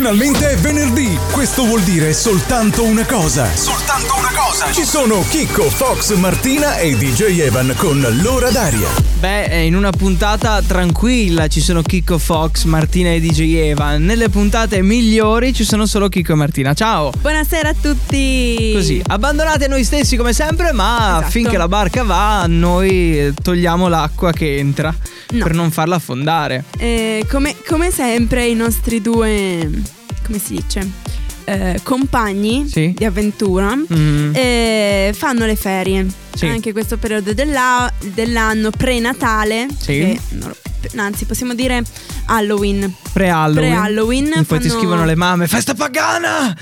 Finalmente è venerdì! Questo vuol dire soltanto una cosa. Soltanto una cosa! Ci sono Chicco, Fox, Martina e DJ Evan con l'ora d'aria. Beh, in una puntata tranquilla ci sono Chicco Fox, Martina e DJ Evan. Nelle puntate migliori ci sono solo Chicco e Martina. Ciao! Buonasera a tutti. Così, abbandonate noi stessi come sempre, ma Esatto. finché la barca va, noi togliamo l'acqua che entra No. per non farla affondare. Eh, come, come sempre i nostri due, come si dice, Eh, compagni Sì. di avventura Mm. eh, fanno le ferie. Sì. Anche questo periodo della- dell'anno pre-natale. Sì. che non- anzi, possiamo dire Halloween. Pre-Halloween. Pre-Halloween poi ti fanno- scrivono le mamme, festa pagana!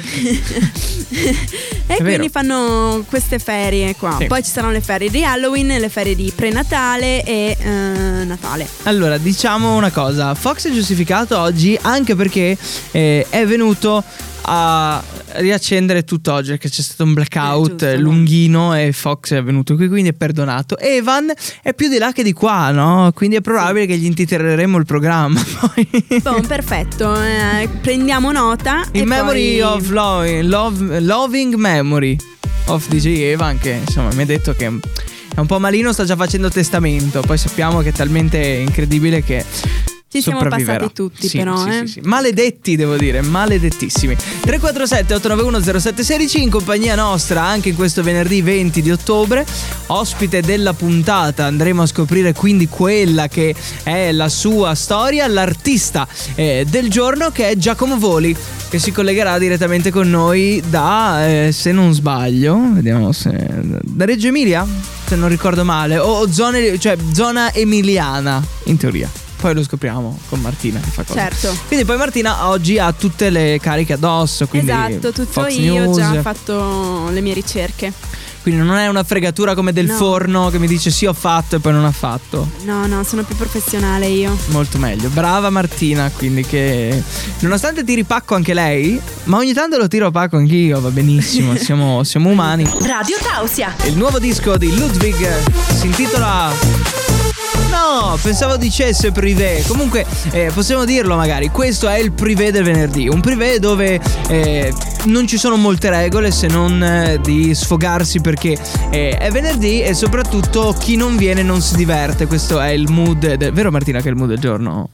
e vero. quindi fanno queste ferie qua. Sì. Poi ci saranno le ferie di Halloween, le ferie di pre-natale e eh, Natale. Allora, diciamo una cosa, Fox è giustificato oggi anche perché eh, è venuto a riaccendere tutt'oggi perché c'è stato un Eh, blackout giusto, no? lunghino e Fox è venuto qui quindi è perdonato. Evan è più di là che di qua, no? Quindi è probabile che gli intitoleremo il programma poi. Boh, perfetto. eh, prendiamo nota. In memory poi- of lo- love- loving memory of DJ Evan che insomma mi ha detto che è un po' malino, sta già facendo testamento, poi sappiamo che è talmente incredibile che Ci siamo passati tutti, Sì, però, sì, eh. sì. Maledetti, devo dire, maledettissimi. 347 891 0716 in compagnia nostra anche in questo venerdì 20 di ottobre. Ospite della puntata, andremo a scoprire quindi quella che è la sua storia, l'artista eh, del giorno che è Giacomo Voli, che si collegherà direttamente con noi da, eh, se non sbaglio, vediamo se... da Reggio Emilia, se non ricordo male, o zone, cioè zona emiliana, in teoria. Poi lo scopriamo con Martina che fa cosa. Certo. Quindi poi Martina oggi ha tutte le cariche addosso, quindi esatto, tutto Fox io ho già fatto le mie ricerche. Quindi non è una fregatura come del No. forno che mi dice sì ho fatto e poi non ha fatto. No, no, sono più professionale io. Molto meglio. Brava Martina, quindi che nonostante tiri pacco anche lei, ma ogni tanto lo tiro pacco anch'io, va benissimo, siamo, siamo umani. Radio Tausia. Il nuovo disco di Ludwig si intitola No, pensavo dicesse privé. Comunque, eh, possiamo dirlo magari. Questo è il privé del venerdì. Un privé dove eh, non ci sono molte regole se non eh, di sfogarsi perché eh, è venerdì e soprattutto chi non viene non si diverte. Questo è il mood. del- Vero Martina che è il mood del giorno?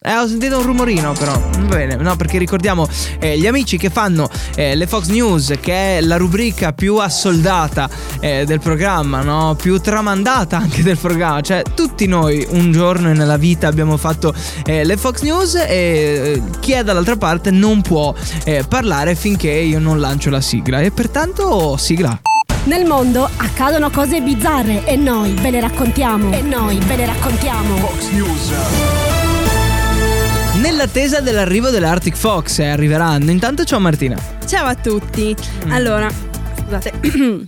Eh, ho sentito un rumorino, però. Va bene, no, perché ricordiamo eh, gli amici che fanno eh, le Fox News, che è la rubrica più assoldata eh, del programma, no? Più tramandata anche del programma. Cioè, tutti noi un giorno nella vita abbiamo fatto eh, le Fox News e eh, chi è dall'altra parte non può eh, parlare finché io non lancio la sigla. E pertanto, sigla. Nel mondo accadono cose bizzarre e noi ve le raccontiamo. E noi ve le raccontiamo. Nell'attesa dell'arrivo delle Arctic Fox, eh, arriveranno. Intanto, ciao Martina. Ciao a tutti. Mm. Allora, scusate.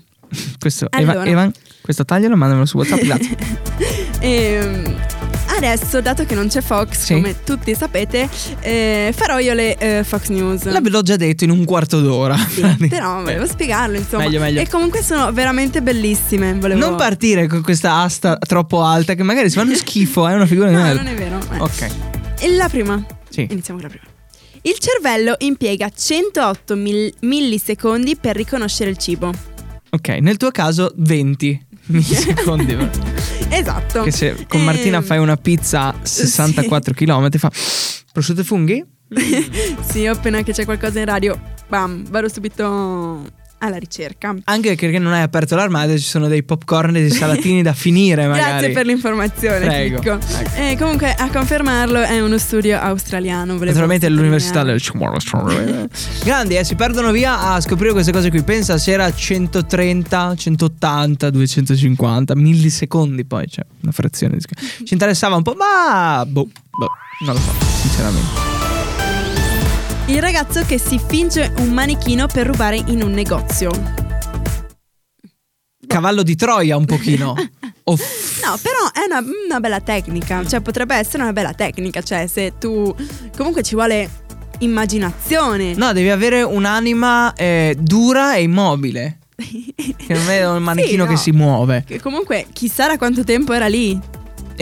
Questo, Allora. Evan, Evan, questo taglialo, mandamelo su WhatsApp. Grazie. Ehm, adesso, dato che non c'è Fox, Sì. come tutti sapete, eh, farò io le eh, Fox News. L'ho già detto in un quarto d'ora. Sì, però volevo spiegarlo, insomma. Meglio, meglio. E comunque sono veramente bellissime. Volevo... Non partire con questa asta troppo alta che magari si fanno schifo, è una figura di No, non è vero. Eh. Ok. La prima. Sì. Iniziamo con la prima. Il cervello impiega 108 mil- millisecondi per riconoscere il cibo. Ok, nel tuo caso 20 millisecondi. Esatto. che se con Martina Ehm, fai una pizza a 64 km fa prosciutto e funghi? Sì, appena che c'è qualcosa in radio, bam, vado subito alla ricerca. Anche perché non hai aperto l'armadio, ci sono dei popcorn e dei salatini da finire magari. Grazie per l'informazione, Prego. Ecco. Eh, comunque, a confermarlo è uno studio australiano. Naturalmente all'università del. Grandi, eh, si perdono via a scoprire queste cose qui. Pensa se era 130, 180, 250 millisecondi poi, cioè una frazione di. Ci interessava un po', ma boh, boh, non lo so, sinceramente. Il ragazzo che si finge un manichino per rubare in un negozio. Cavallo di Troia un pochino. Off. No, però è una, una bella tecnica. Cioè, potrebbe essere una bella tecnica. Cioè, se tu. Comunque ci vuole immaginazione. No, devi avere un'anima eh, dura e immobile. Che non è un manichino no. che si muove. Che comunque, chissà da quanto tempo era lì.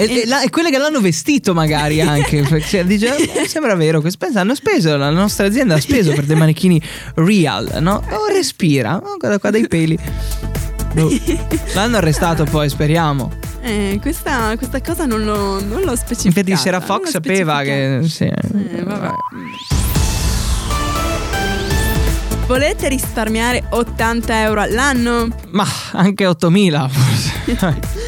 E, e la- e quelle che l'hanno vestito magari anche. perché dice, "Eh, sembra vero, hanno speso, la nostra azienda ha speso per dei manichini real, no? Oh, respira, oh, guarda qua dei peli. Boh. L'hanno arrestato poi, speriamo. Eh, questa, questa cosa non l'ho, non l'ho specificata. Infatti non Fox sapeva che... Sì, Eh, vabbè. Volete risparmiare 80 euro all'anno? Ma anche 8000 forse.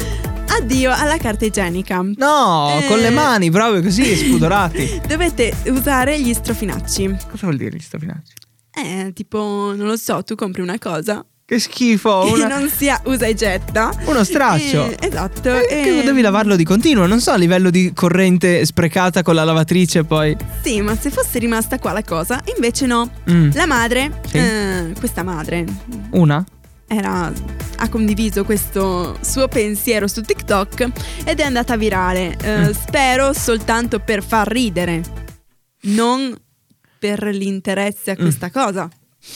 Addio alla carta igienica. No, Eh. con le mani proprio così, spudorati. Dovete usare gli strofinacci. Cosa vuol dire gli strofinacci? Eh, tipo, non lo so, tu compri una cosa Che schifo, che una- non sia usa e getta. uno straccio. Eh, esatto. Eh, che eh, devi lavarlo di continuo, non so a livello di corrente sprecata con la lavatrice poi. Sì, ma se fosse rimasta qua la cosa, invece no. Mm, La madre, Sì. eh, questa madre, Una? Era- ha condiviso questo suo pensiero su TikTok ed è andata virale. Eh, Mm. Spero soltanto per far ridere, non per l'interesse a Mm. questa cosa.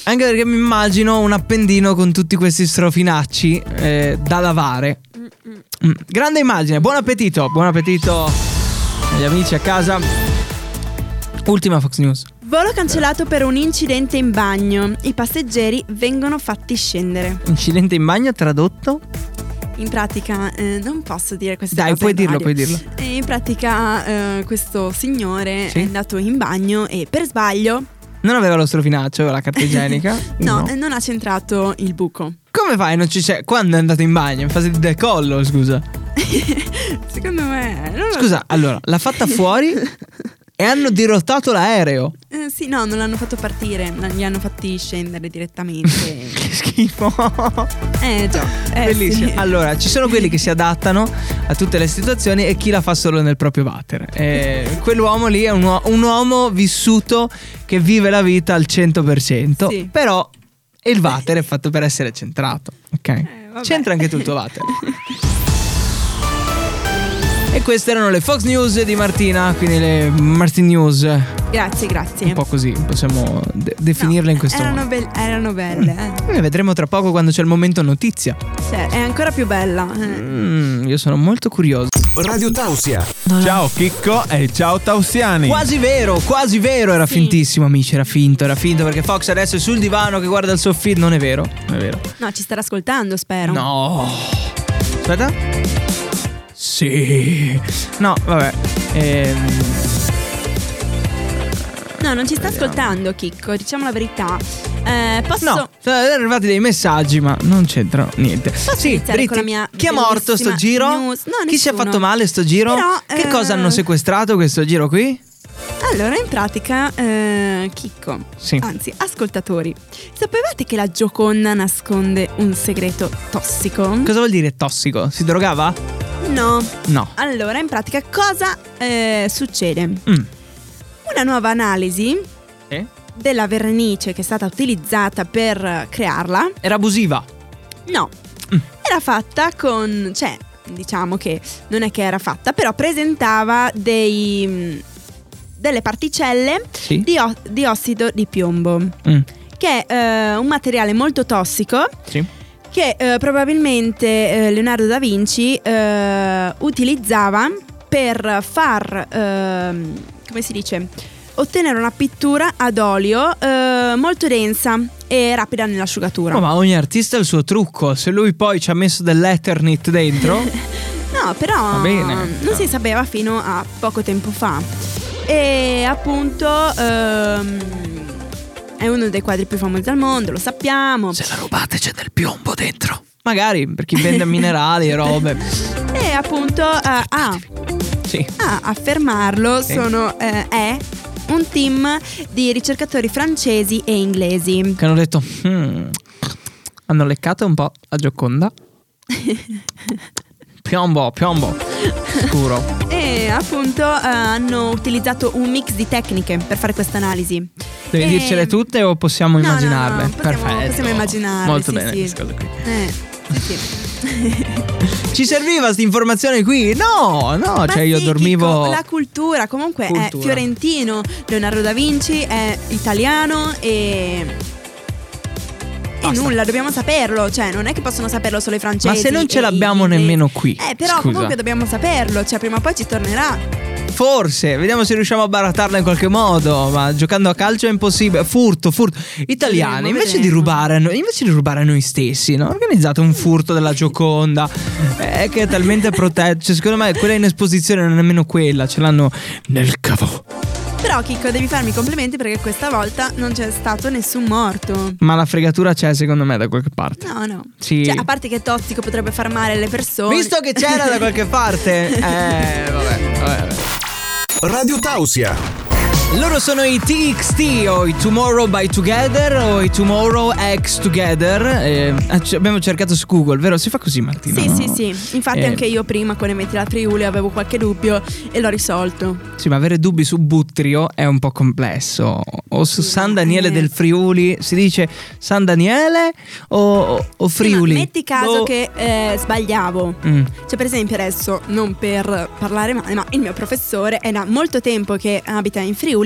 Anche perché mi immagino un appendino con tutti questi strofinacci eh, da lavare. Mm, Grande immagine, buon appetito, buon appetito agli amici a casa. Ultima Fox News. Volo cancellato per un incidente in bagno. I passeggeri vengono fatti scendere. Incidente in bagno tradotto? In pratica, eh, non posso dire queste Dai, cose puoi dirlo, puoi dirlo. E in pratica, eh, questo signore Sì. è andato in bagno e per sbaglio Non aveva lo strofinaccio, la carta igienica? no, eh, non ha centrato il buco. Come fai? Non ci c'è. Quando è andato in bagno? In fase di decollo, scusa. Secondo me, non lo Scusa, allora, l'ha fatta fuori e hanno dirottato l'aereo. Eh, sì, no, non l'hanno fatto partire, li hanno fatti scendere direttamente. Che schifo. eh già, eh, Bellissimo. sì. Allora, ci sono quelli che si adattano a tutte le situazioni e chi la fa solo nel proprio water. E quell'uomo lì è un, uo- un uomo vissuto che vive la vita al 100%. Sì. Però il water è fatto per essere centrato. Ok? Eh. C'entra anche tu il tuo water. E queste erano le Fox News di Martina, quindi le Martin News. Un Grazie, grazie. po' così, possiamo de- definirle in questo erano, modo. be- erano belle, eh. Eh, vedremo tra poco quando c'è il momento notizia. Cioè, è ancora più bella. eh. Mm, io sono molto curioso. Radio Tausia. Ciao Chicco e ciao Tausiani. Quasi vero, quasi vero, era Sì. fintissimo amici, era finto, era finto perché Fox adesso è sul divano che guarda il soffitto, non è vero, non è vero. No, ci starà ascoltando, spero. No. Aspetta. Sì. No, vabbè. Ehm, No, non ci sta ascoltando, Chicco, diciamo la verità. Eh, posso. no, sono arrivati dei messaggi, ma non c'entrano niente. sì, iniziare Britti, con la mia chi è morto sto giro? No, chi si è fatto male sto giro? Però, che eh, cosa hanno sequestrato questo giro qui? Allora, in pratica, eh, Chicco, Sì. anzi, ascoltatori, sapevate che la Gioconda nasconde un segreto tossico? Cosa vuol dire tossico? Si drogava? No. No. Allora, in pratica, cosa eh, succede? Mm. Una nuova analisi Eh? della vernice che è stata utilizzata per crearla, Era abusiva. no, Mm. era fatta con, cioè, diciamo che non è che era fatta, però presentava dei, mm, delle particelle Sì. di, o- di ossido di piombo, Mm. che è eh, un materiale molto tossico Sì. Che eh, probabilmente eh, Leonardo da Vinci eh, utilizzava per far, ehm, come si dice, ottenere una pittura ad olio eh, molto densa e rapida nell'asciugatura. Oh, ma ogni artista ha il suo trucco. Se lui poi ci ha messo dell'Eternit dentro, No, però non No. si sapeva fino a poco tempo fa. E appunto ehm, è uno dei quadri più famosi al mondo, lo sappiamo. se la rubate c'è del piombo dentro. Magari per chi vende minerali e robe. E appunto eh, a, Sì. a affermarlo Sì. sono, eh, è un team di ricercatori francesi e inglesi. Che hanno detto, "Hmm, hanno leccato un po' la Gioconda. Piombo, piombo. Scuro. E appunto eh, hanno utilizzato un mix di tecniche per fare questa analisi. Devi E- dircele tutte o possiamo No, no, no, immaginarle? possiamo- Perfetto. possiamo immaginarle, Molto sì, bene sì. questa cosa qui. Eh, sì. Ci serviva questa informazione qui? No, no, Ma cioè io dormivo. La cultura comunque è Cultura. fiorentino, Leonardo da Vinci è italiano e. Basta. nulla, dobbiamo saperlo. Cioè, non è che possono saperlo solo i francesi. Ma se non ce e l'abbiamo inglesi. nemmeno qui, Eh, però scusa. comunque dobbiamo saperlo. Cioè, prima o poi ci tornerà. Forse, vediamo se riusciamo a barattarla in qualche modo. Ma giocando a calcio è impossibile. Furto, furto. Italiani, invece di rubare invece di rubare a noi stessi, no? Organizzate un furto della Gioconda. È che è talmente protetto. Cioè, secondo me quella in esposizione non è nemmeno quella. Ce l'hanno nel cavo. Però, Chicco, devi farmi complimenti perché questa volta non c'è stato nessun morto. Ma la fregatura c'è, secondo me, da qualche parte. No, no. Sì. Cioè, a parte che tossico potrebbe far male alle persone. Visto che c'era da qualche parte. Eh, vabbè, vabbè. Radio Tausia. Loro sono i TXT o i Tomorrow by Together o i Tomorrow X Together. Eh, ci- abbiamo cercato su Google, vero? Si fa così, Martina? Sì, no? sì, sì. Infatti, Eh, anche io prima con Emetti la Friuli avevo qualche dubbio e l'ho risolto. Sì, ma avere dubbi su Buttrio è un po' complesso. O su Sì, San Daniele è- del Friuli si dice San Daniele o, o Sì, Friuli? metti caso Boh. che eh, sbagliavo. Mm. Cioè, per esempio, adesso, non per parlare male, ma il mio professore è da molto tempo che abita in Friuli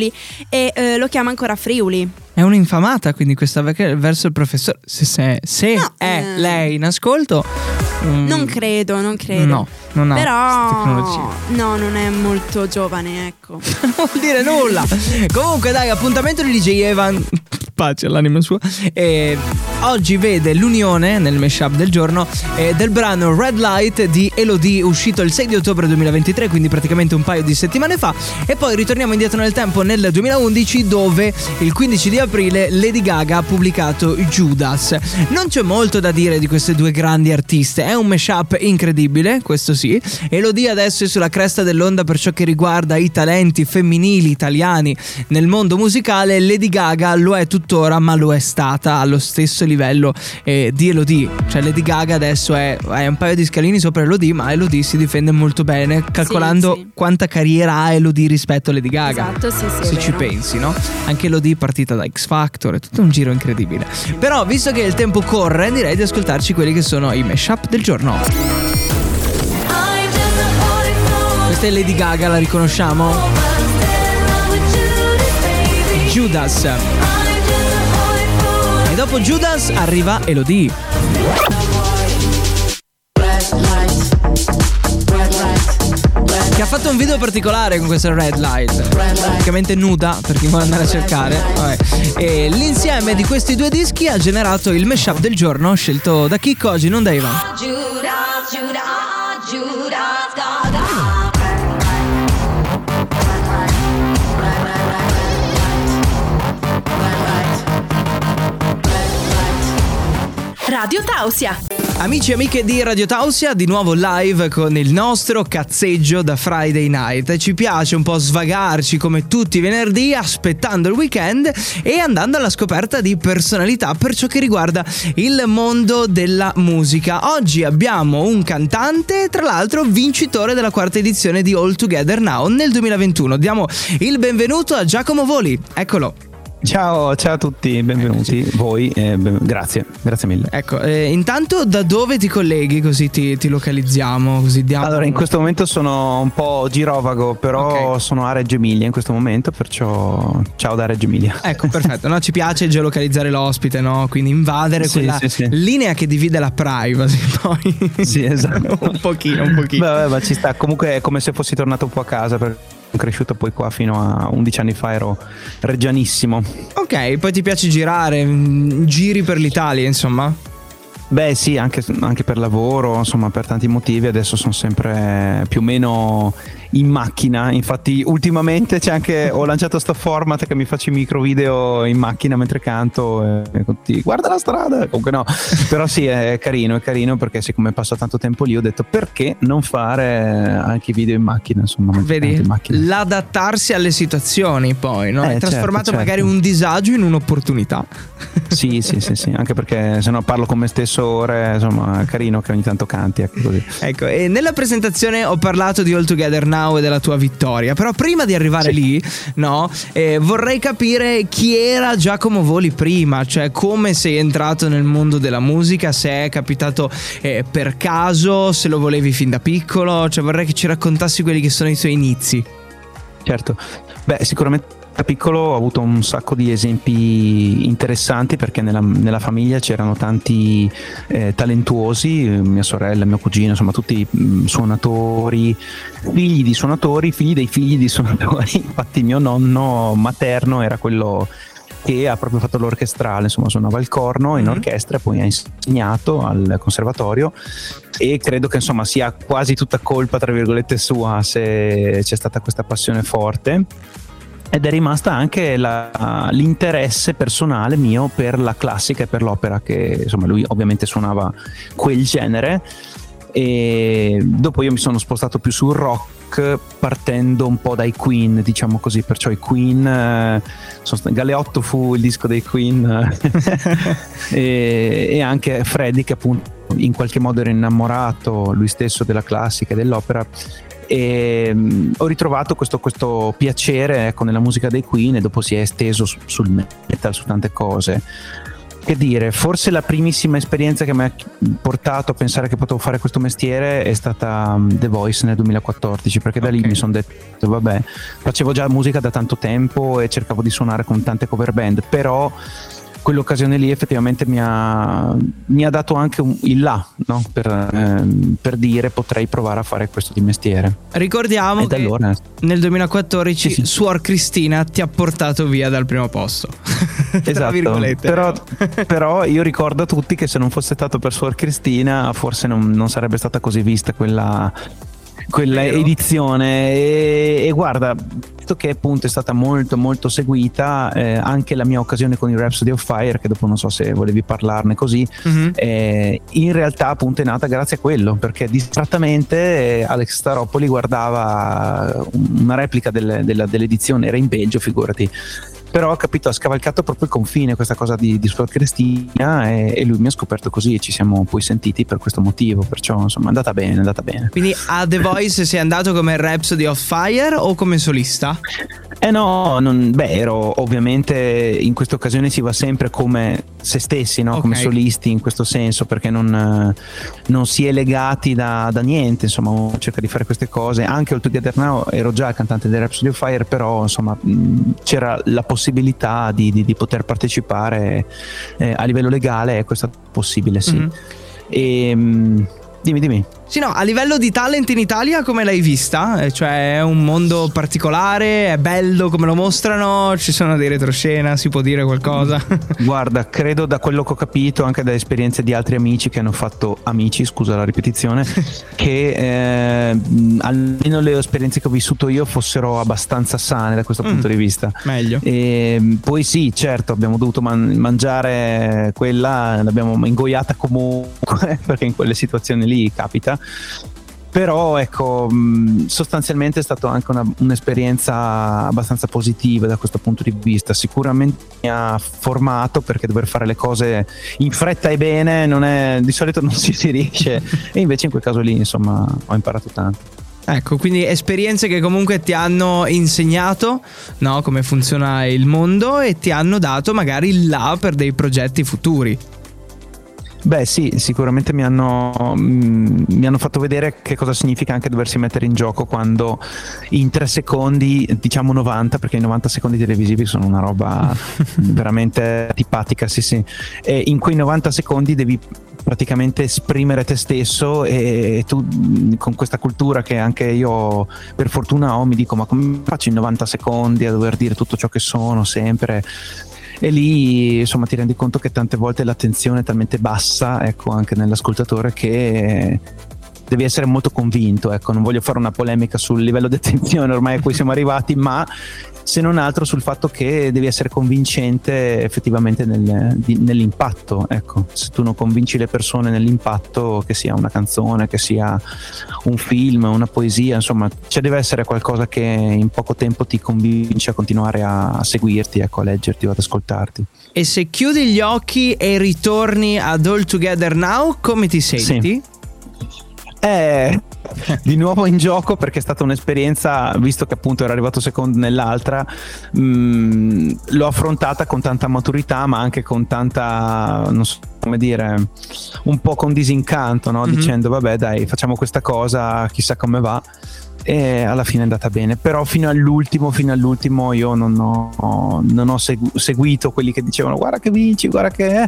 e eh, lo chiama ancora Friuli. È un'infamata quindi questa verso il professore. Se, se- se No, è eh. lei in ascolto. mm, Non credo, non credo. No, non ha questa tecnologia. Però, no, non è molto giovane, ecco. non vuol dire nulla. Comunque, dai, appuntamento di DJ Evan. Pace all'anima sua. E oggi vede l'unione nel mashup del giorno eh, del brano Red Light di Elodie, uscito il 6 di ottobre 2023, quindi praticamente un paio di settimane fa. E poi ritorniamo indietro nel tempo nel 2011, dove il 15 di aprile Lady Gaga ha pubblicato Judas. Non c'è molto da dire di queste due grandi artiste, è un mashup incredibile, questo sì. Elodie adesso è sulla cresta dell'onda per ciò che riguarda i talenti femminili italiani nel mondo musicale. Lady Gaga lo è tuttora, ma lo è stata allo stesso livello eh, di Elodie. Cioè, Lady Gaga adesso è, è un paio di scalini sopra Elodie, ma Elodie si difende molto bene, calcolando sì. quanta carriera ha Elodie rispetto a Lady Gaga. Esatto, sì, sì, Se ci pensi, no? Anche Elodie è partita da X Factor, è tutto un giro incredibile. Però, visto che il tempo corre, direi di ascoltarci quelli che sono i mashup del giorno. Questa è Lady Gaga, la riconosciamo? Judas. E dopo Judas arriva Elodie. Che ha fatto un video particolare con questa red light. Praticamente nuda per chi vuole andare a cercare. Vabbè. E l'insieme di questi due dischi ha generato il mashup del giorno scelto da Chicco oggi, non da Ivan. Judas, Judas, Judas, Gaga. Radio Tausia. Amici e amiche di Radio Tausia, di nuovo live con il nostro cazzeggio da Friday Night. Ci piace un po' svagarci come tutti i venerdì, aspettando il weekend e andando alla scoperta di personalità per ciò che riguarda il mondo della musica. Oggi abbiamo un cantante, tra l'altro vincitore della quarta edizione di All Together Now nel 2021. Diamo il benvenuto a Giacomo Voli. Eccolo. Ciao, ciao a tutti, benvenuti voi, eh, ben- grazie, grazie mille. Ecco, eh, intanto da dove ti colleghi così ti, ti localizziamo? Così diamo Allora, in questo momento sono un po' girovago, però Ok. sono a Reggio Emilia in questo momento, perciò ciao da Reggio Emilia. Ecco, perfetto. No, ci piace geolocalizzare l'ospite, no? Quindi invadere Sì, quella sì, sì. linea che divide la privacy. Poi Sì, esatto. un pochino, un pochino. vabbè, ma ci sta, comunque è come se fossi tornato un po' a casa sono cresciuto poi qua fino a 11 anni fa, ero reggianissimo. Ok, poi ti piace girare, mm, giri per l'Italia, insomma. Beh sì, anche, anche per lavoro, insomma per tanti motivi adesso sono sempre più o meno in macchina, infatti ultimamente c'è anche, ho lanciato sto format che mi faccio i micro video in macchina mentre canto e tutti, guarda la strada, comunque no, però sì è carino, è carino perché siccome passo tanto tempo lì ho detto perché non fare anche i video in macchina, insomma, Vedi, in macchina. l'adattarsi alle situazioni poi, no? Eh, Hai certo, trasformato certo. magari un disagio in un'opportunità. Sì, sì, sì, sì, anche perché se no parlo con me stesso ore, insomma è carino che ogni tanto canti, ecco così. Ecco, e nella presentazione ho parlato di All Together Now e della tua vittoria, però prima di arrivare lì, no, eh, vorrei capire chi era Giacomo Voli prima, cioè come sei entrato nel mondo della musica, se è capitato eh, per caso, se lo volevi fin da piccolo, cioè vorrei che ci raccontassi quelli che sono i tuoi inizi. Certo, beh sicuramente da piccolo ho avuto un sacco di esempi interessanti perché nella, nella famiglia c'erano tanti eh, talentuosi, mia sorella, mio cugino, insomma tutti mh, suonatori, figli di suonatori, figli dei figli di suonatori. Infatti mio nonno materno era quello che ha proprio fatto l'orchestrale, insomma suonava il corno in Mhm. orchestra e poi ha insegnato al conservatorio e credo che insomma sia quasi tutta colpa tra virgolette sua se c'è stata questa passione forte ed è rimasta anche la- l'interesse personale mio per la classica e per l'opera che insomma lui ovviamente suonava quel genere. E dopo io mi sono spostato più sul rock partendo un po' dai Queen diciamo così. Perciò i Queen eh, sono Galeotto fu il disco dei Queen e, e anche Freddy che appunto in qualche modo era innamorato lui stesso della classica e dell'opera e mm, ho ritrovato questo, questo piacere ecco, nella musica dei Queen e dopo si è esteso su- sul metal, su tante cose. Che dire, forse la primissima esperienza che mi ha portato a pensare che potevo fare questo mestiere è stata mm, The Voice nel 2014, perché da lì mi sono detto, vabbè, facevo già musica da tanto tempo e cercavo di suonare con tante cover band, però quell'occasione lì effettivamente mi ha, mi ha dato anche un, il là no? per, ehm, per dire potrei provare a fare questo di mestiere. Ricordiamo E che allora nel 2014 Sì, sì. Suor Cristina ti ha portato via dal primo posto. Esatto, però, però io ricordo a tutti che se non fosse stato per Suor Cristina forse non, non sarebbe stata così vista quella, quella Vero. edizione e, e guarda visto che appunto è stata molto molto seguita eh, anche la mia occasione con il Rhapsody of Fire che dopo non so se volevi parlarne così Mhm. eh, in realtà appunto è nata grazie a quello perché distrattamente eh, Alex Staropoli guardava una replica del- della- dell'edizione era in Belgio figurati però ho capito ha scavalcato proprio il confine questa cosa di, di Suor Cristina e, e lui mi ha scoperto così e ci siamo poi sentiti per questo motivo perciò insomma è andata bene è andata bene Quindi a The Voice sei andato come Rhapsody of Fire o come solista? Eh no, non- beh, ero ovviamente in questa occasione si va sempre come se stessi, no? Ok. come solisti in questo senso, perché non, non si è legati da, da niente, insomma, cerca di fare queste cose. Anche All Together Now ero già cantante del Rhapsody of Fire, però insomma c'era la possibilità di, di- di poter partecipare eh, a livello legale e questo è possibile, sì. Mhm. E, mh, dimmi, dimmi. Sì, no, a livello di talent in Italia come l'hai vista? Eh, Cioè è un mondo particolare, è bello come lo mostrano, ci sono dei retroscena, si può dire qualcosa? Guarda, credo da quello che ho capito, anche da esperienze di altri amici che hanno fatto amici, scusa la ripetizione, che eh, almeno le esperienze che ho vissuto io fossero abbastanza sane da questo Mm. punto di vista. Meglio. E, poi sì, certo, abbiamo dovuto man- mangiare quella, l'abbiamo ingoiata comunque, perché in quelle situazioni lì capita. Però ecco, sostanzialmente è stata anche una- un'esperienza abbastanza positiva da questo punto di vista. Sicuramente mi ha formato perché dover fare le cose in fretta e bene è, di solito non si, si riesce. e invece in quel caso lì, insomma, ho imparato tanto. Ecco, quindi esperienze che comunque ti hanno insegnato no, come funziona il mondo e ti hanno dato magari il là per dei progetti futuri. Beh sì, sicuramente mi hanno, mm, mi hanno fatto vedere che cosa significa anche doversi mettere in gioco quando in tre secondi, diciamo 90, perché i 90 secondi televisivi sono una roba veramente antipatica, sì sì, e in quei 90 secondi devi praticamente esprimere te stesso e tu mm, con questa cultura che anche io per fortuna ho mi dico ma come faccio in 90 secondi a dover dire tutto ciò che sono sempre e lì insomma ti rendi conto che tante volte l'attenzione è talmente bassa, ecco, anche nell'ascoltatore che devi essere molto convinto, ecco, non voglio fare una polemica sul livello di attenzione ormai a cui siamo arrivati, ma se non altro sul fatto che devi essere convincente effettivamente nel- di- nell'impatto, ecco, se tu non convinci le persone nell'impatto, che sia una canzone, che sia un film, una poesia, insomma, ci deve essere qualcosa che in poco tempo ti convince a continuare a, a seguirti, ecco, a leggerti o ad ascoltarti. E se chiudi gli occhi e ritorni ad All Together Now, come ti senti? Eh, di nuovo in gioco perché è stata un'esperienza, visto che appunto ero arrivato secondo nell'altra, mh, l'ho affrontata con tanta maturità, ma anche con tanta, non so come dire, un po' con disincanto, no? Mhm. dicendo vabbè dai, facciamo questa cosa, chissà come va. e alla fine è andata bene. Però fino all'ultimo, fino all'ultimo io non ho, non ho segu- seguito quelli che dicevano guarda che vinci, guarda che è.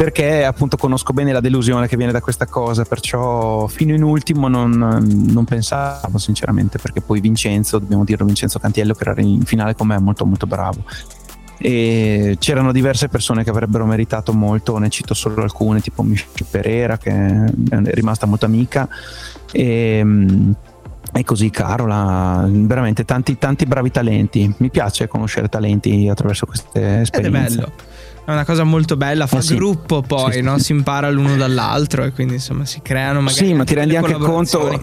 Perché appunto conosco bene la delusione che viene da questa cosa, perciò fino in ultimo non, non pensavo sinceramente, perché poi Vincenzo, dobbiamo dirlo, Vincenzo Cantiello che era in finale con me è molto molto bravo e c'erano diverse persone che avrebbero meritato molto, ne cito solo alcune, tipo Michelle Pereira che è rimasta molto amica e, e così Carola, veramente tanti, tanti bravi talenti. Mi piace conoscere talenti attraverso queste esperienze. Ed è bello. È una cosa molto bella, fa Eh sì. gruppo poi, Sì, no? sì. si impara l'uno dall'altro e quindi insomma si creano magari Sì, ma ti rendi anche conto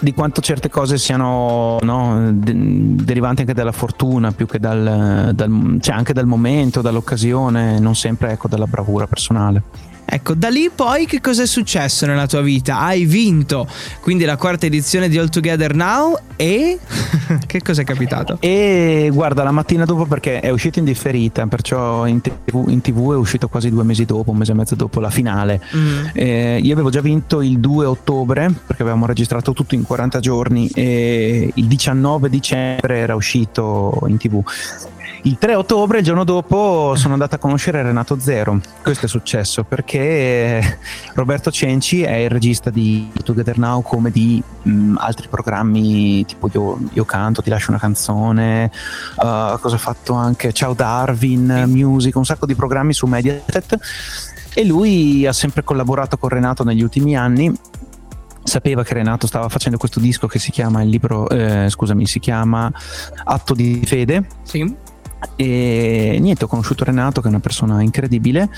di quanto certe cose siano no, de- derivanti anche dalla fortuna più che dal, dal- cioè anche dal momento, dall'occasione, non sempre ecco, dalla bravura personale. Ecco, da lì poi che cosa è successo nella tua vita? Hai vinto quindi la quarta edizione di All Together Now e che cosa è capitato? E guarda, la mattina dopo perché è uscito in differita, perciò in TV, in TV è uscito quasi due mesi dopo, un mese e mezzo dopo la finale. Mm. Eh, io avevo già vinto il 2 ottobre perché avevamo registrato tutto in 40 giorni e il 19 dicembre era uscito in tv. Il 3 ottobre, il giorno dopo, sono andato a conoscere Renato Zero. Questo è successo perché Roberto Cenci è il regista di Together Now come di mh, altri programmi tipo io, Io canto, ti lascio una canzone, uh, cosa ha fatto anche Ciao Darwin, Music, un sacco di programmi su Mediaset e lui ha sempre collaborato con Renato negli ultimi anni sapeva che Renato stava facendo questo disco che si chiama il libro eh, scusami si chiama Atto di fede Sì. E niente ho conosciuto Renato che è una persona incredibile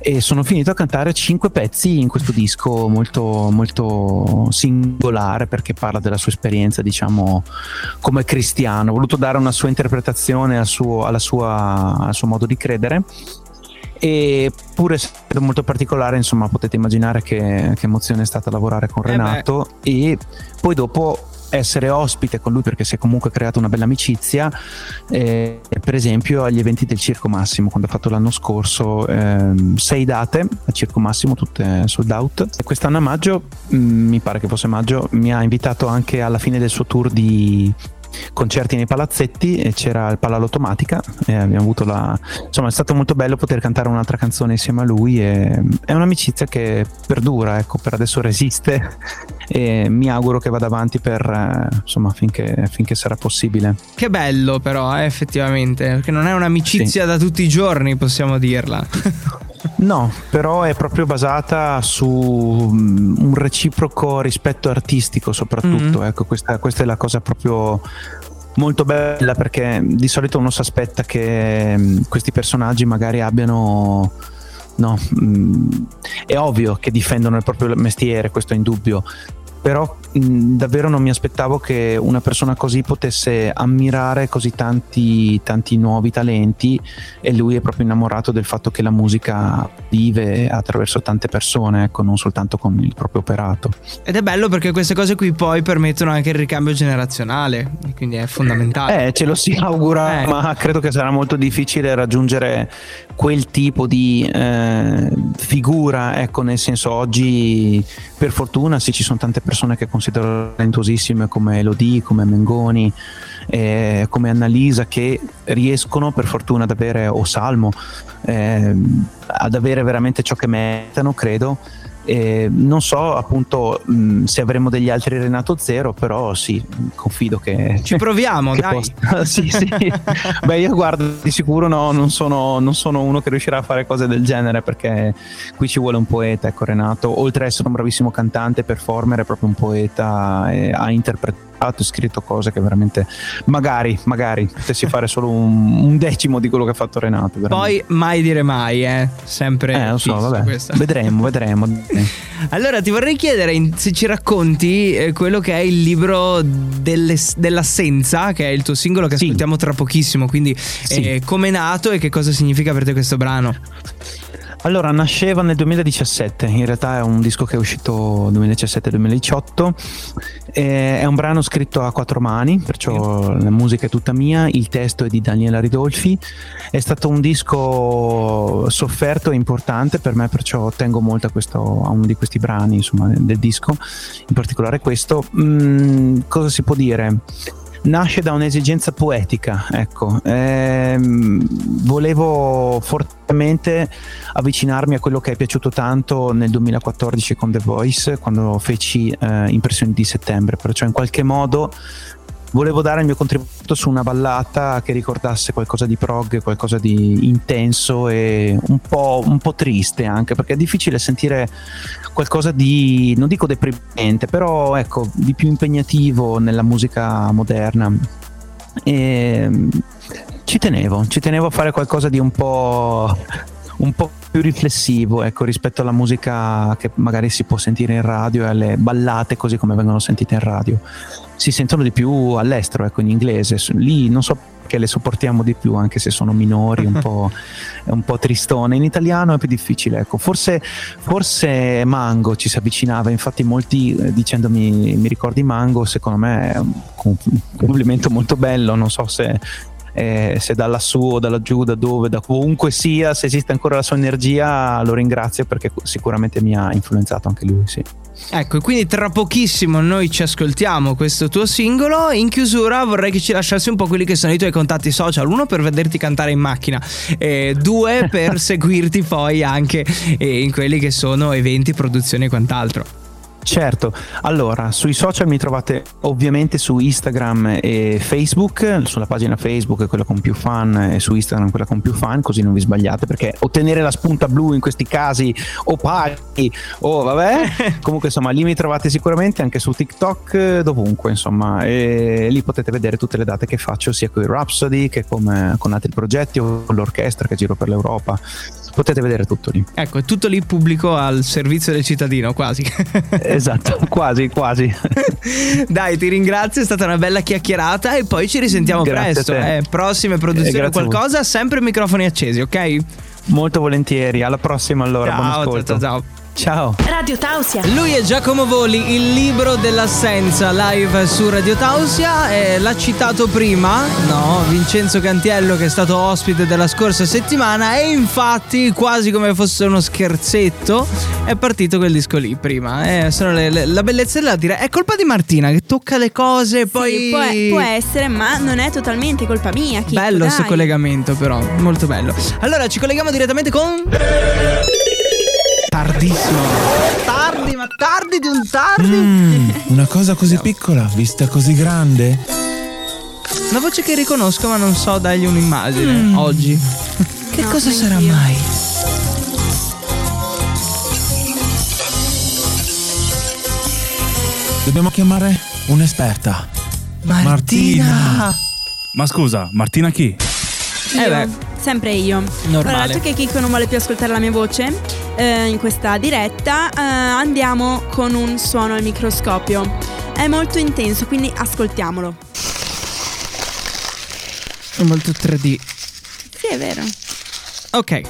e sono finito a cantare cinque pezzi in questo disco molto, molto singolare perché parla della sua esperienza diciamo come cristiano. Ho voluto dare una sua interpretazione al suo, alla sua, al suo modo di credere. E pur essendo molto particolare insomma potete immaginare che, che emozione è stata lavorare con Eh. Renato. E poi dopo essere ospite con lui perché si è comunque creata una bella amicizia eh, per esempio agli eventi del Circo Massimo quando ha fatto l'anno scorso ehm, sei date al Circo Massimo tutte sold out. E quest'anno a maggio mh, mi pare che fosse maggio mi ha invitato anche alla fine del suo tour di concerti nei palazzetti e c'era il Palalotomatica e abbiamo avuto la insomma è stato molto bello poter cantare un'altra canzone insieme a lui e è un'amicizia che perdura ecco per adesso resiste e mi auguro che vada avanti per eh, insomma finché, finché sarà possibile Che bello però, eh, effettivamente, perché non è un'amicizia da tutti i giorni, possiamo dirla. No, però è proprio basata su mm, un reciproco rispetto artistico soprattutto, Mhm. ecco questa, questa è la cosa proprio molto bella perché di solito uno si aspetta che mm, questi personaggi magari abbiano... No, mm, è ovvio che difendono il proprio mestiere, questo è indubbio, però mh, davvero non mi aspettavo che una persona così potesse ammirare così tanti, tanti nuovi talenti e lui è proprio innamorato del fatto che la musica vive attraverso tante persone, ecco, non soltanto con il proprio operato. Ed è bello perché queste cose qui poi permettono anche il ricambio generazionale, quindi è fondamentale. Eh, ce lo si augura, Eh. ma credo che sarà molto difficile raggiungere quel tipo di eh, figura, ecco, nel senso oggi per fortuna sì ci sono tante persone che considero talentosissime come Elodie, come Mengoni, eh, come Annalisa che riescono per fortuna ad avere, o Salmo, ehm, ad avere veramente ciò che meritano, credo. E non so appunto mh, se avremo degli altri Renato Zero, però sì, confido che Ci proviamo, che dai. sì, sì. Beh, io guardo, di sicuro no, non, sono, non sono uno che riuscirà a fare cose del genere perché qui ci vuole un poeta, ecco Renato, oltre ad essere un bravissimo cantante, performer, è proprio un poeta, e ha interpretato e scritto cose che veramente magari, magari potessi fare solo un, un decimo di quello che ha fatto Renato. veramente. Poi mai dire mai, eh. Sempre. eh, lo so, vabbè, vedremo, vedremo. Allora ti vorrei chiedere se ci racconti eh, quello che è il libro delle- dell'assenza, che è il tuo singolo che Sì. ascoltiamo tra pochissimo. Quindi Sì. eh, come è nato e che cosa significa per te questo brano? Allora, nasceva nel 2017, in realtà è un disco che è uscito 2017-2018, Eh, è un brano scritto a quattro mani, perciò la musica è tutta mia, il testo è di Daniela Ridolfi, è stato un disco sofferto e importante per me, perciò tengo molto a, questo, a uno di questi brani insomma, del disco, in particolare questo. Mm, cosa si può dire? Nasce da un'esigenza poetica, ecco. Ehm, volevo fortemente avvicinarmi a quello che è piaciuto tanto nel 2014 con The Voice, quando feci eh, Impressioni di settembre, perciò in qualche modo volevo dare il mio contributo su una ballata che ricordasse qualcosa di prog, qualcosa di intenso e un po', un po' triste anche, perché è difficile sentire qualcosa di, non dico deprimente, però ecco, di più impegnativo nella musica moderna. E ci tenevo, ci tenevo a fare qualcosa di un po', un po' più riflessivo ecco, rispetto alla musica che magari si può sentire in radio e alle ballate così come vengono sentite in radio. Si sentono di più all'estero, ecco, in inglese. Lì non so perché le sopportiamo di più, anche se sono minori, un po', è un po' tristone. In italiano è più difficile, ecco. Forse, forse Mango ci si avvicinava, infatti molti eh, dicendomi mi ricordi Mango, secondo me è un un complimento molto bello, non so se eh, se da lassù o da laggiù, da dove, da ovunque sia, se esiste ancora la sua energia, lo ringrazio perché sicuramente mi ha influenzato anche lui, sì. Ecco, quindi tra pochissimo noi ci ascoltiamo questo tuo singolo. In chiusura vorrei che ci lasciassi un po' quelli che sono i tuoi contatti social. Uno per vederti cantare in macchina, e due per seguirti poi anche eh, in quelli che sono eventi, produzioni e quant'altro. Certo, allora sui social mi trovate ovviamente su Instagram e Facebook, sulla pagina Facebook quella con più fan e su Instagram quella con più fan, così non vi sbagliate perché ottenere la spunta blu in questi casi o paghi o vabbè, comunque insomma lì mi trovate sicuramente anche su TikTok, dovunque insomma e lì potete vedere tutte le date che faccio sia con i Rhapsody che come- con altri progetti o con l'orchestra che giro per l'Europa, potete vedere tutto lì. Ecco, è tutto lì pubblico al servizio del cittadino, quasi. Esatto, quasi, quasi. Dai, ti ringrazio, è stata una bella chiacchierata e poi ci risentiamo Grazie presto. Eh, prossime produzioni Eh, o voi. qualcosa, sempre microfoni accesi, ok? Molto volentieri, alla prossima allora, buon ciao, ascolto. ciao, ciao. Ciao. Radio Tausia. Lui è Giacomo Voli, il libro dell'assenza live su Radio Tausia. Eh, l'ha citato prima, no? Vincenzo Cantiello, che è stato ospite della scorsa settimana. E infatti, quasi come fosse uno scherzetto, è partito quel disco lì prima. Eh, sono le- le- la bellezza della dire. È colpa di Martina che tocca le cose, poi. Sì, può, può essere, ma non è totalmente colpa mia. Chicco, Bello questo collegamento, però, molto bello. Allora, ci colleghiamo direttamente con. Tardissimo. Tardi, ma tardi di un tardi. Mm, una cosa così piccola, vista così grande. Una voce che riconosco, ma non so dargli un'immagine oggi. Che No, cosa sarà neanch'io. mai? Dobbiamo chiamare un'esperta. Martina. Ma scusa, Martina chi? Io, Eh beh. sempre io. Normale. Allora, dato che Kiko non vuole più ascoltare la mia voce eh, in questa diretta, eh, andiamo con un suono al microscopio. È molto intenso, quindi ascoltiamolo. È molto 3D. Sì, è vero. Ok.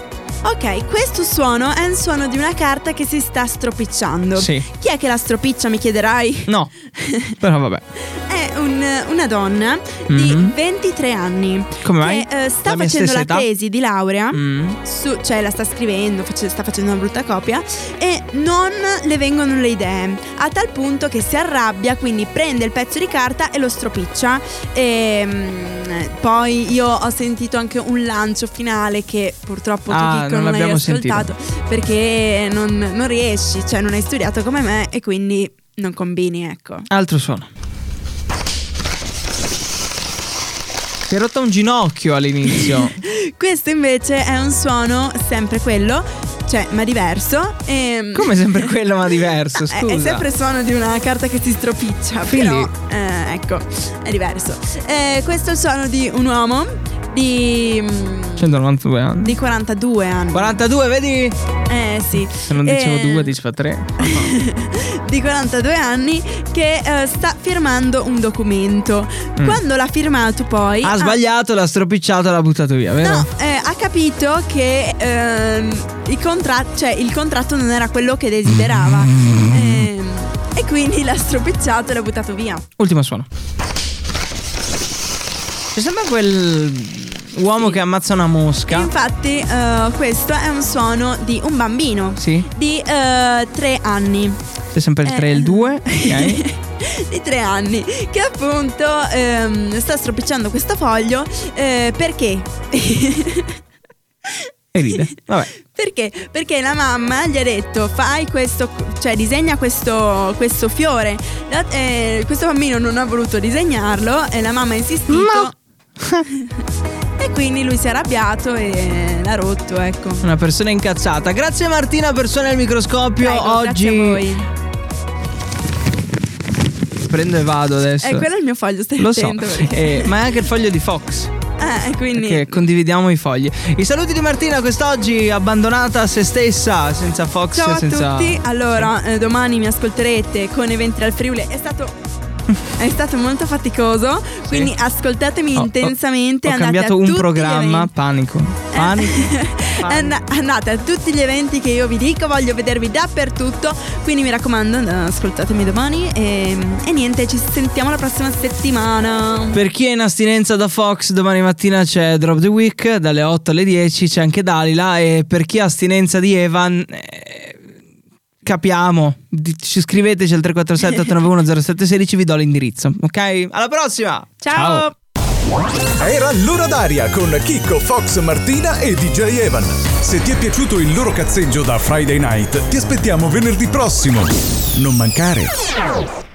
Ok, questo suono è un suono di una carta che si sta stropicciando. Sì. Chi è che la stropiccia, mi chiederai? No. Però vabbè. Un- una donna di Mhm. 23 anni Come mai? che eh, sta La facendo la età? tesi di laurea. Mm. su- cioè la sta scrivendo, face- sta facendo una brutta copia e non le vengono le idee, a tal punto che si arrabbia, quindi prende il pezzo di carta e lo stropiccia. E mm, poi io ho sentito anche un lancio finale che purtroppo tu Ah, Chicco non non, hai ascoltato perché non, non riesci, cioè non hai studiato come me e quindi non combini, ecco. Altro suono. Si è rotto un ginocchio all'inizio. Questo invece è un suono sempre quello, cioè ma diverso. E, Come sempre quello, ma diverso. È- Scusa. È, sempre il suono di una carta che si stropiccia, Quindi- però eh, ecco, è diverso. Eh, questo è il suono di un uomo di, mm, 192 anni. di 42 anni. 42, vedi? Eh sì. Se non dicevo Eh, 2, diceva 3. di 42 anni che eh, sta firmando un documento. Mm. Quando l'ha firmato poi Ha sbagliato, l'ha stropicciato, l'ha buttato via, vero? No, eh, ha capito che ehm, il, contra- cioè, il contratto non era quello che desiderava. Ehm, e quindi l'ha stropicciato e l'ha buttato via. Ultimo suono. C'è sempre quel uomo che ammazza una mosca. Infatti, eh, questo è un suono di un bambino Sì, di eh, tre anni. c'è sempre il 3 e il 2. Ok. di tre anni che appunto ehm, sta stropicciando questo foglio eh, perché E ride. Vabbè. Perché? Perché la mamma gli ha detto fai questo, cioè disegna questo, questo fiore. La- eh, questo bambino non ha voluto disegnarlo e la mamma ha insistito. e quindi lui si è arrabbiato e l'ha rotto, ecco. Una persona incazzata. Grazie Martina, persona del microscopio. Prego, Oggi grazie a voi. prendo e vado adesso. Eh, quello è il mio foglio, stai Lo so, attento. perché- Eh, ma è anche il foglio di Fox. Eh, quindi Che condividiamo i fogli. I saluti di Martina quest'oggi abbandonata a se stessa, senza Fox, Ciao a senza. tutti, allora eh, domani mi ascolterete con Eventi al Friuli, è stato... È stato molto faticoso, quindi ascoltatemi Ho- ho- intensamente. Ho, andate cambiato un programma, panico. Panico. And- andate a tutti gli eventi che io vi dico, voglio vedervi dappertutto. Quindi mi raccomando, and- ascoltatemi domani. E, e niente, ci sentiamo la prossima settimana. Per chi è in astinenza da Fox, domani mattina c'è Drop the Week dalle 8 alle 10, c'è anche Dalila. E per chi ha astinenza di Evan, eh, capiamo. Ci scriveteci al 347 891 0716, vi do l'indirizzo. Ok? Alla prossima! Ciao. Era l'ora d'aria con Chicco, Fox, Martina e DJ Evan. Se ti è piaciuto il loro cazzeggio da Friday Night, ti aspettiamo venerdì prossimo. Non mancare.